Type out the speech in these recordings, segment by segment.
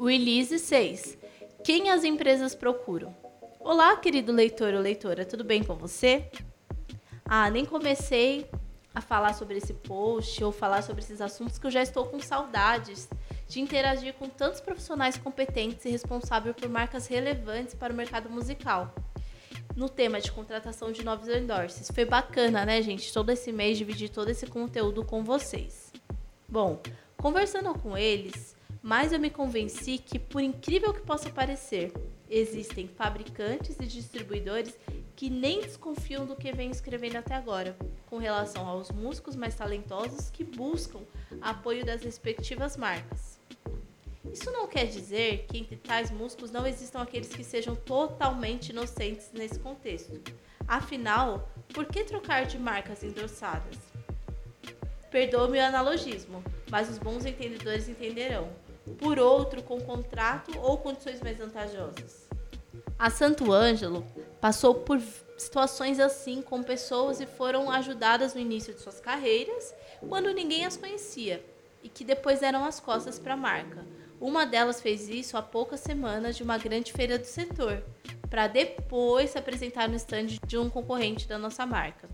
Release 6. Quem as empresas procuram? Olá, querido leitor ou leitora, tudo bem com você? Ah, nem comecei a falar sobre esse post ou falar sobre esses assuntos que eu já estou com saudades de interagir com tantos profissionais competentes e responsáveis por marcas relevantes para o mercado musical. No tema de contratação de novos endorses. Foi bacana, né, gente? Todo esse mês dividir todo esse conteúdo com vocês. Bom, conversando com eles, mais eu me convenci que, por incrível que possa parecer, existem fabricantes e distribuidores que nem desconfiam do que vem escrevendo até agora, com relação aos músicos mais talentosos que buscam apoio das respectivas marcas. Isso não quer dizer que entre tais músicos não existam aqueles que sejam totalmente inocentes nesse contexto. Afinal, por que trocar de marcas endossadas? Perdoe-me o analogismo, mas os bons entendedores entenderão. Por outro, com contrato ou condições mais vantajosas. A Santo Ângelo passou por situações assim com pessoas e foram ajudadas no início de suas carreiras, quando ninguém as conhecia, e que depois deram as costas para a marca. Uma delas fez isso há poucas semanas de uma grande feira do setor, para depois se apresentar no stand de um concorrente da nossa marca.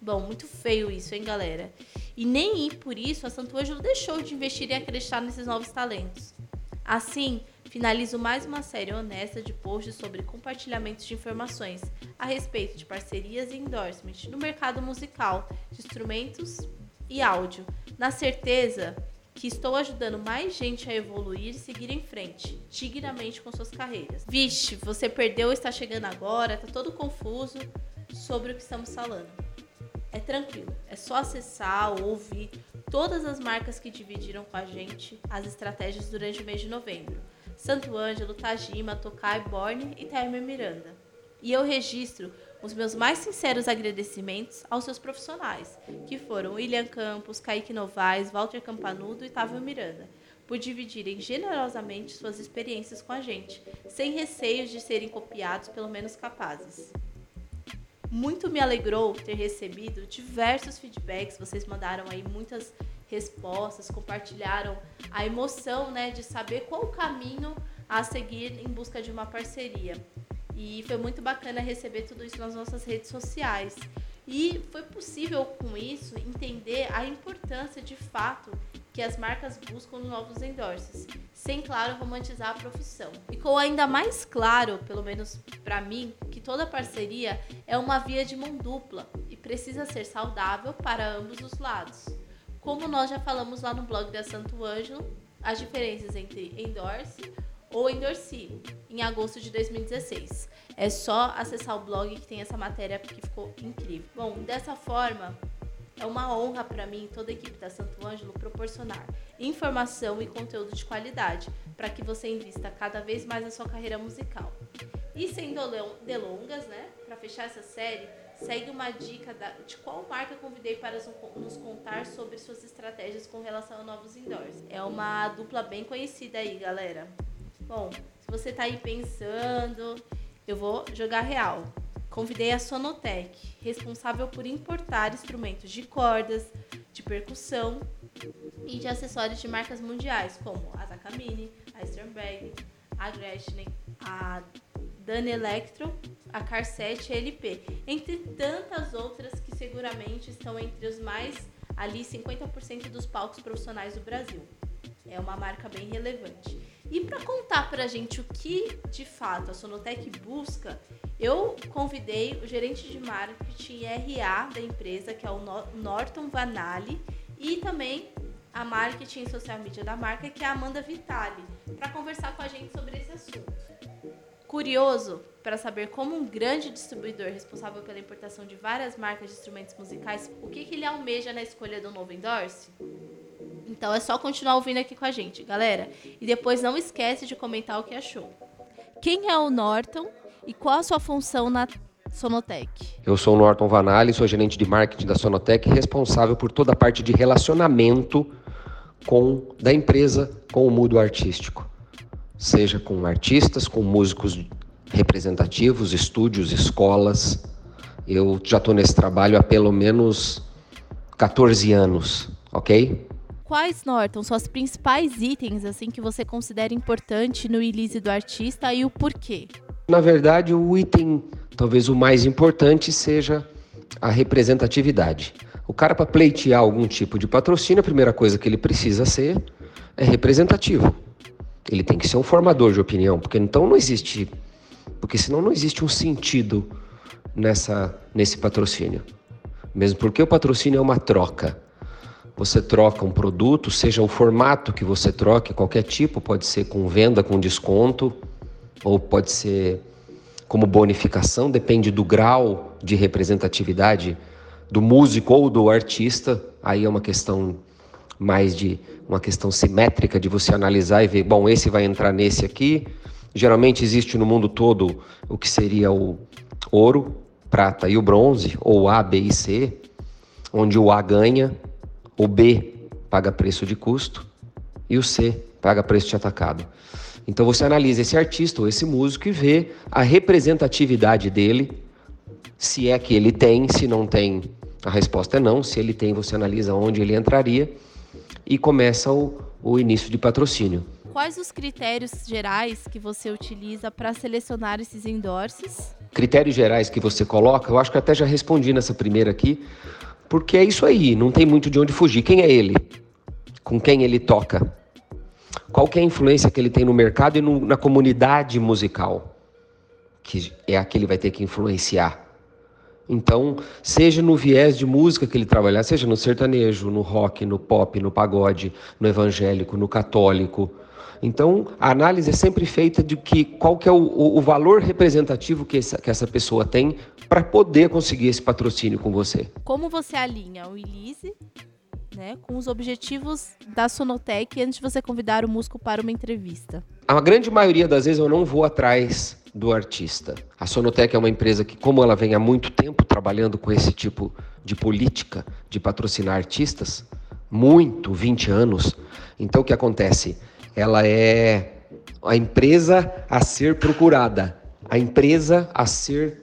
Bom, muito feio isso, hein, galera? E nem por isso a Santo Ângelo deixou de investir e acreditar nesses novos talentos. Assim, finalizo mais uma série honesta de posts sobre compartilhamentos de informações a respeito de parcerias e endorsement no mercado musical, de instrumentos e áudio, na certeza que estou ajudando mais gente a evoluir e seguir em frente, dignamente com suas carreiras. Vixe, você perdeu está chegando agora, está todo confuso sobre o que estamos falando. É tranquilo, é só acessar ou ouvir todas as marcas que dividiram com a gente as estratégias durante o mês de novembro. Santo Ângelo, Tajima, Tokai, Borne e Terme Miranda. E eu registro os meus mais sinceros agradecimentos aos seus profissionais, que foram William Campos, Kaique Novaes, Walter Campanudo e Távio Miranda, por dividirem generosamente suas experiências com a gente, sem receios de serem copiados, pelo menos capazes. Muito me alegrou ter recebido diversos feedbacks, vocês mandaram aí muitas respostas, compartilharam a emoção né, de saber qual o caminho a seguir em busca de uma parceria. E foi muito bacana receber tudo isso nas nossas redes sociais. E foi possível com isso entender a importância de fato que as marcas buscam nos novos endorses, sem claro romantizar a profissão. Ficou ainda mais claro, pelo menos para mim, que toda parceria é uma via de mão dupla e precisa ser saudável para ambos os lados. Como nós já falamos lá no blog da Santo Ângelo, as diferenças entre endorse ou endorse em agosto de 2016. É só acessar o blog que tem essa matéria que ficou incrível. Bom, dessa forma, é uma honra para mim e toda a equipe da Santo Ângelo proporcionar informação e conteúdo de qualidade para que você invista cada vez mais na sua carreira musical. E sem delongas, né, para fechar essa série, segue uma dica da, de qual marca convidei para nos contar sobre suas estratégias com relação a novos indoors. É uma dupla bem conhecida aí, galera. Bom, se você está aí pensando, eu vou jogar real. Convidei a Sonotec, responsável por importar instrumentos de cordas, de percussão e de acessórios de marcas mundiais, como a Takamine, a Sternberg, a Gretchen, a Dan Electro, a Car7 e a LP, entre tantas outras que seguramente estão entre os mais ali 50% dos palcos profissionais do Brasil. É uma marca bem relevante. E para contar para a gente o que de fato a Sonotec busca, eu convidei o gerente de marketing RA da empresa, que é o Norton Vanali, e também a marketing e social media da marca, que é a Amanda Vitali, para conversar com a gente sobre esse assunto. Curioso para saber como um grande distribuidor responsável pela importação de várias marcas de instrumentos musicais, o que, que ele almeja na escolha do novo endorse? Então é só continuar ouvindo aqui com a gente, galera. E depois não esquece de comentar o que achou. Quem é o Norton e qual a sua função na Sonotec? Eu sou o Norton Vanali, sou gerente de marketing da Sonotec, responsável por toda a parte de relacionamento com da empresa com o mundo artístico. Seja com artistas, com músicos representativos, estúdios, escolas. Eu já estou nesse trabalho há pelo menos 14 anos, ok? quais, Norton, são os principais itens assim que você considera importante no release do artista e o porquê? Na verdade, o item, talvez o mais importante, seja a representatividade. O cara, para pleitear algum tipo de patrocínio, a primeira coisa que ele precisa ser é representativo. Ele tem que ser um formador de opinião, porque então não existe. Porque senão não existe um sentido nessa, nesse patrocínio. Mesmo porque o patrocínio é uma troca. Você troca um produto, seja o formato que você troque, qualquer tipo, pode ser com venda com desconto, ou pode ser como bonificação, depende do grau de representatividade do músico ou do artista. Aí é uma questão mais de uma questão simétrica de você analisar e ver, bom, esse vai entrar nesse aqui. Geralmente existe no mundo todo o que seria o ouro, prata e o bronze, ou A, B e C, onde o A ganha, o B paga preço de custo e o C paga preço de atacado. Então você analisa esse artista ou esse músico e vê a representatividade dele, se é que ele tem, se não tem, a resposta é não. Se ele tem, você analisa onde ele entraria e começa o, o início de patrocínio. Quais os critérios gerais que você utiliza para selecionar esses endorses? Critérios gerais que você coloca, eu acho que até já respondi nessa primeira aqui, porque é isso aí, não tem muito de onde fugir. Quem é ele? Com quem ele toca? Qual é a influência que ele tem no mercado e no, na comunidade musical? Que é a que ele vai ter que influenciar. Então, seja no viés de música que ele trabalhar, seja no sertanejo, no rock, no pop, no pagode, no evangélico, no católico, então, a análise é sempre feita de que qual que é o, o valor representativo que essa, que essa pessoa tem para poder conseguir esse patrocínio com você. Como você alinha o Elise né, com os objetivos da Sonotec antes de você convidar o músico para uma entrevista? A grande maioria das vezes eu não vou atrás do artista. A Sonotec é uma empresa que, como ela vem há muito tempo trabalhando com esse tipo de política de patrocinar artistas, muito, 20 anos, então o que acontece? ela é a empresa a ser procurada, a empresa a ser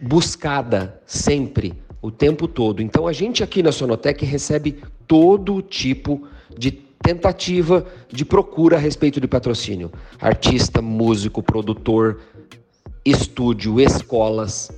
buscada sempre, o tempo todo. Então a gente aqui na Sonotec recebe todo tipo de tentativa de procura a respeito de patrocínio. Artista, músico, produtor, estúdio, escolas.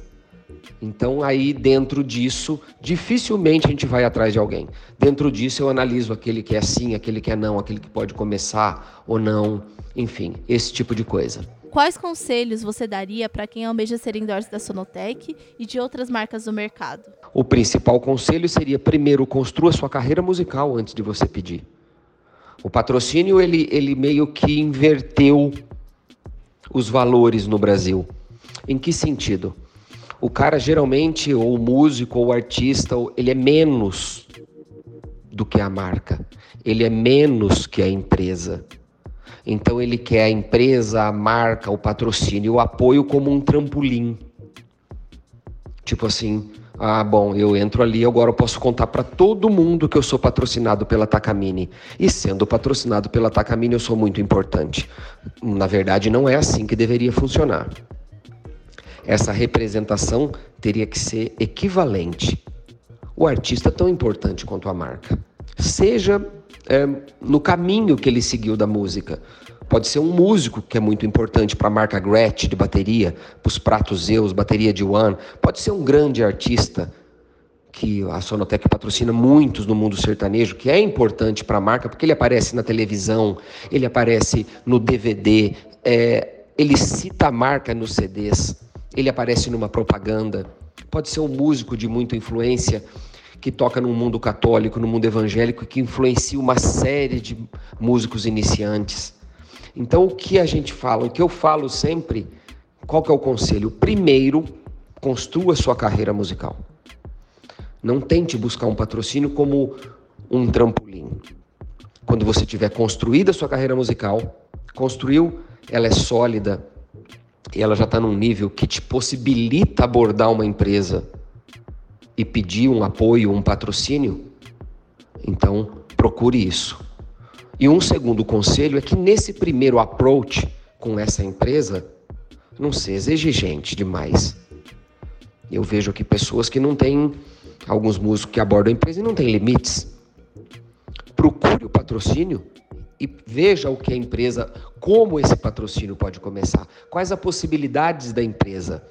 Então, aí dentro disso, dificilmente a gente vai atrás de alguém. Dentro disso, eu analiso aquele que é sim, aquele que é não, aquele que pode começar ou não, enfim, esse tipo de coisa. Quais conselhos você daria para quem almeja ser endorse da Sonotec e de outras marcas do mercado? O principal conselho seria, primeiro, construa sua carreira musical antes de você pedir. O patrocínio, ele, ele meio que inverteu os valores no Brasil. Em que sentido? o cara geralmente, ou músico, ou artista, ele é menos do que a marca. Ele é menos que a empresa. Então ele quer a empresa, a marca, o patrocínio, o apoio como um trampolim. Tipo assim, ah, bom, eu entro ali, agora eu posso contar para todo mundo que eu sou patrocinado pela Takamine. E sendo patrocinado pela Takamine, eu sou muito importante. Na verdade, não é assim que deveria funcionar essa representação teria que ser equivalente. O artista é tão importante quanto a marca. Seja é, no caminho que ele seguiu da música. Pode ser um músico que é muito importante para a marca Gretsch de bateria, para os pratos Zeus, bateria de One. Pode ser um grande artista que a Sonotec patrocina muitos no mundo sertanejo, que é importante para a marca, porque ele aparece na televisão, ele aparece no DVD, é, ele cita a marca nos CDs ele aparece numa propaganda. Pode ser um músico de muita influência que toca no mundo católico, no mundo evangélico, que influencia uma série de músicos iniciantes. Então, o que a gente fala, o que eu falo sempre, qual que é o conselho? Primeiro, construa sua carreira musical. Não tente buscar um patrocínio como um trampolim. Quando você tiver construída a sua carreira musical, construiu, ela é sólida, e ela já está num nível que te possibilita abordar uma empresa e pedir um apoio, um patrocínio, então procure isso. E um segundo conselho é que nesse primeiro approach com essa empresa, não seja exigente demais. Eu vejo aqui pessoas que não têm, alguns músicos que abordam a empresa e não têm limites. procure o patrocínio e veja o que a empresa, como esse patrocínio pode começar, quais as possibilidades da empresa.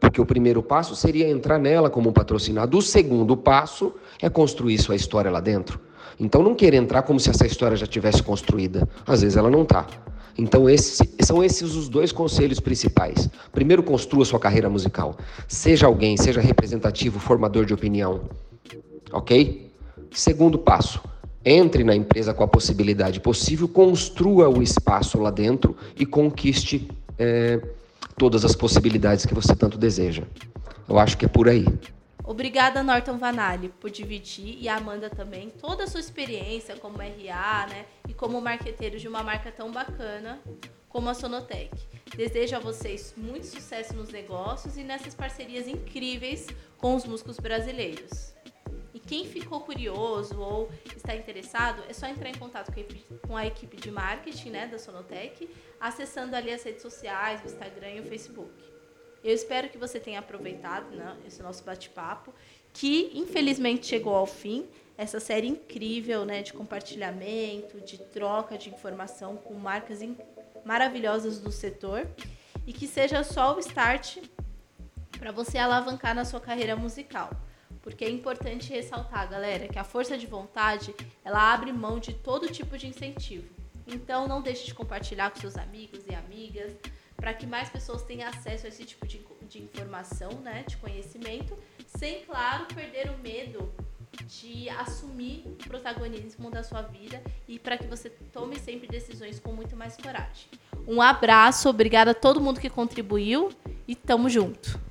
Porque o primeiro passo seria entrar nela como um patrocinado. O segundo passo é construir sua história lá dentro. Então não querer entrar como se essa história já tivesse construída. Às vezes ela não está. Então esse, são esses os dois conselhos principais. Primeiro, construa sua carreira musical. Seja alguém, seja representativo, formador de opinião. Ok? Segundo passo, entre na empresa com a possibilidade possível, construa o espaço lá dentro e conquiste é, todas as possibilidades que você tanto deseja. Eu acho que é por aí. Obrigada, Norton Vanali, por dividir e a Amanda também toda a sua experiência como RA, né, e como marqueteiro de uma marca tão bacana como a Sonotec. Desejo a vocês muito sucesso nos negócios e nessas parcerias incríveis com os músicos brasileiros. E quem ficou curioso ou está interessado, é só entrar em contato com a equipe de marketing né, da Sonotec, acessando ali as redes sociais, o Instagram e o Facebook. Eu espero que você tenha aproveitado né, esse nosso bate-papo, que infelizmente chegou ao fim. Essa série incrível né, de compartilhamento, de troca de informação com marcas maravilhosas do setor. E que seja só o start para você alavancar na sua carreira musical. Porque é importante ressaltar, galera, que a força de vontade, ela abre mão de todo tipo de incentivo. Então não deixe de compartilhar com seus amigos e amigas, para que mais pessoas tenham acesso a esse tipo de, de informação, né, de conhecimento, sem, claro, perder o medo de assumir o protagonismo da sua vida e para que você tome sempre decisões com muito mais coragem. Um abraço, obrigada a todo mundo que contribuiu e tamo junto.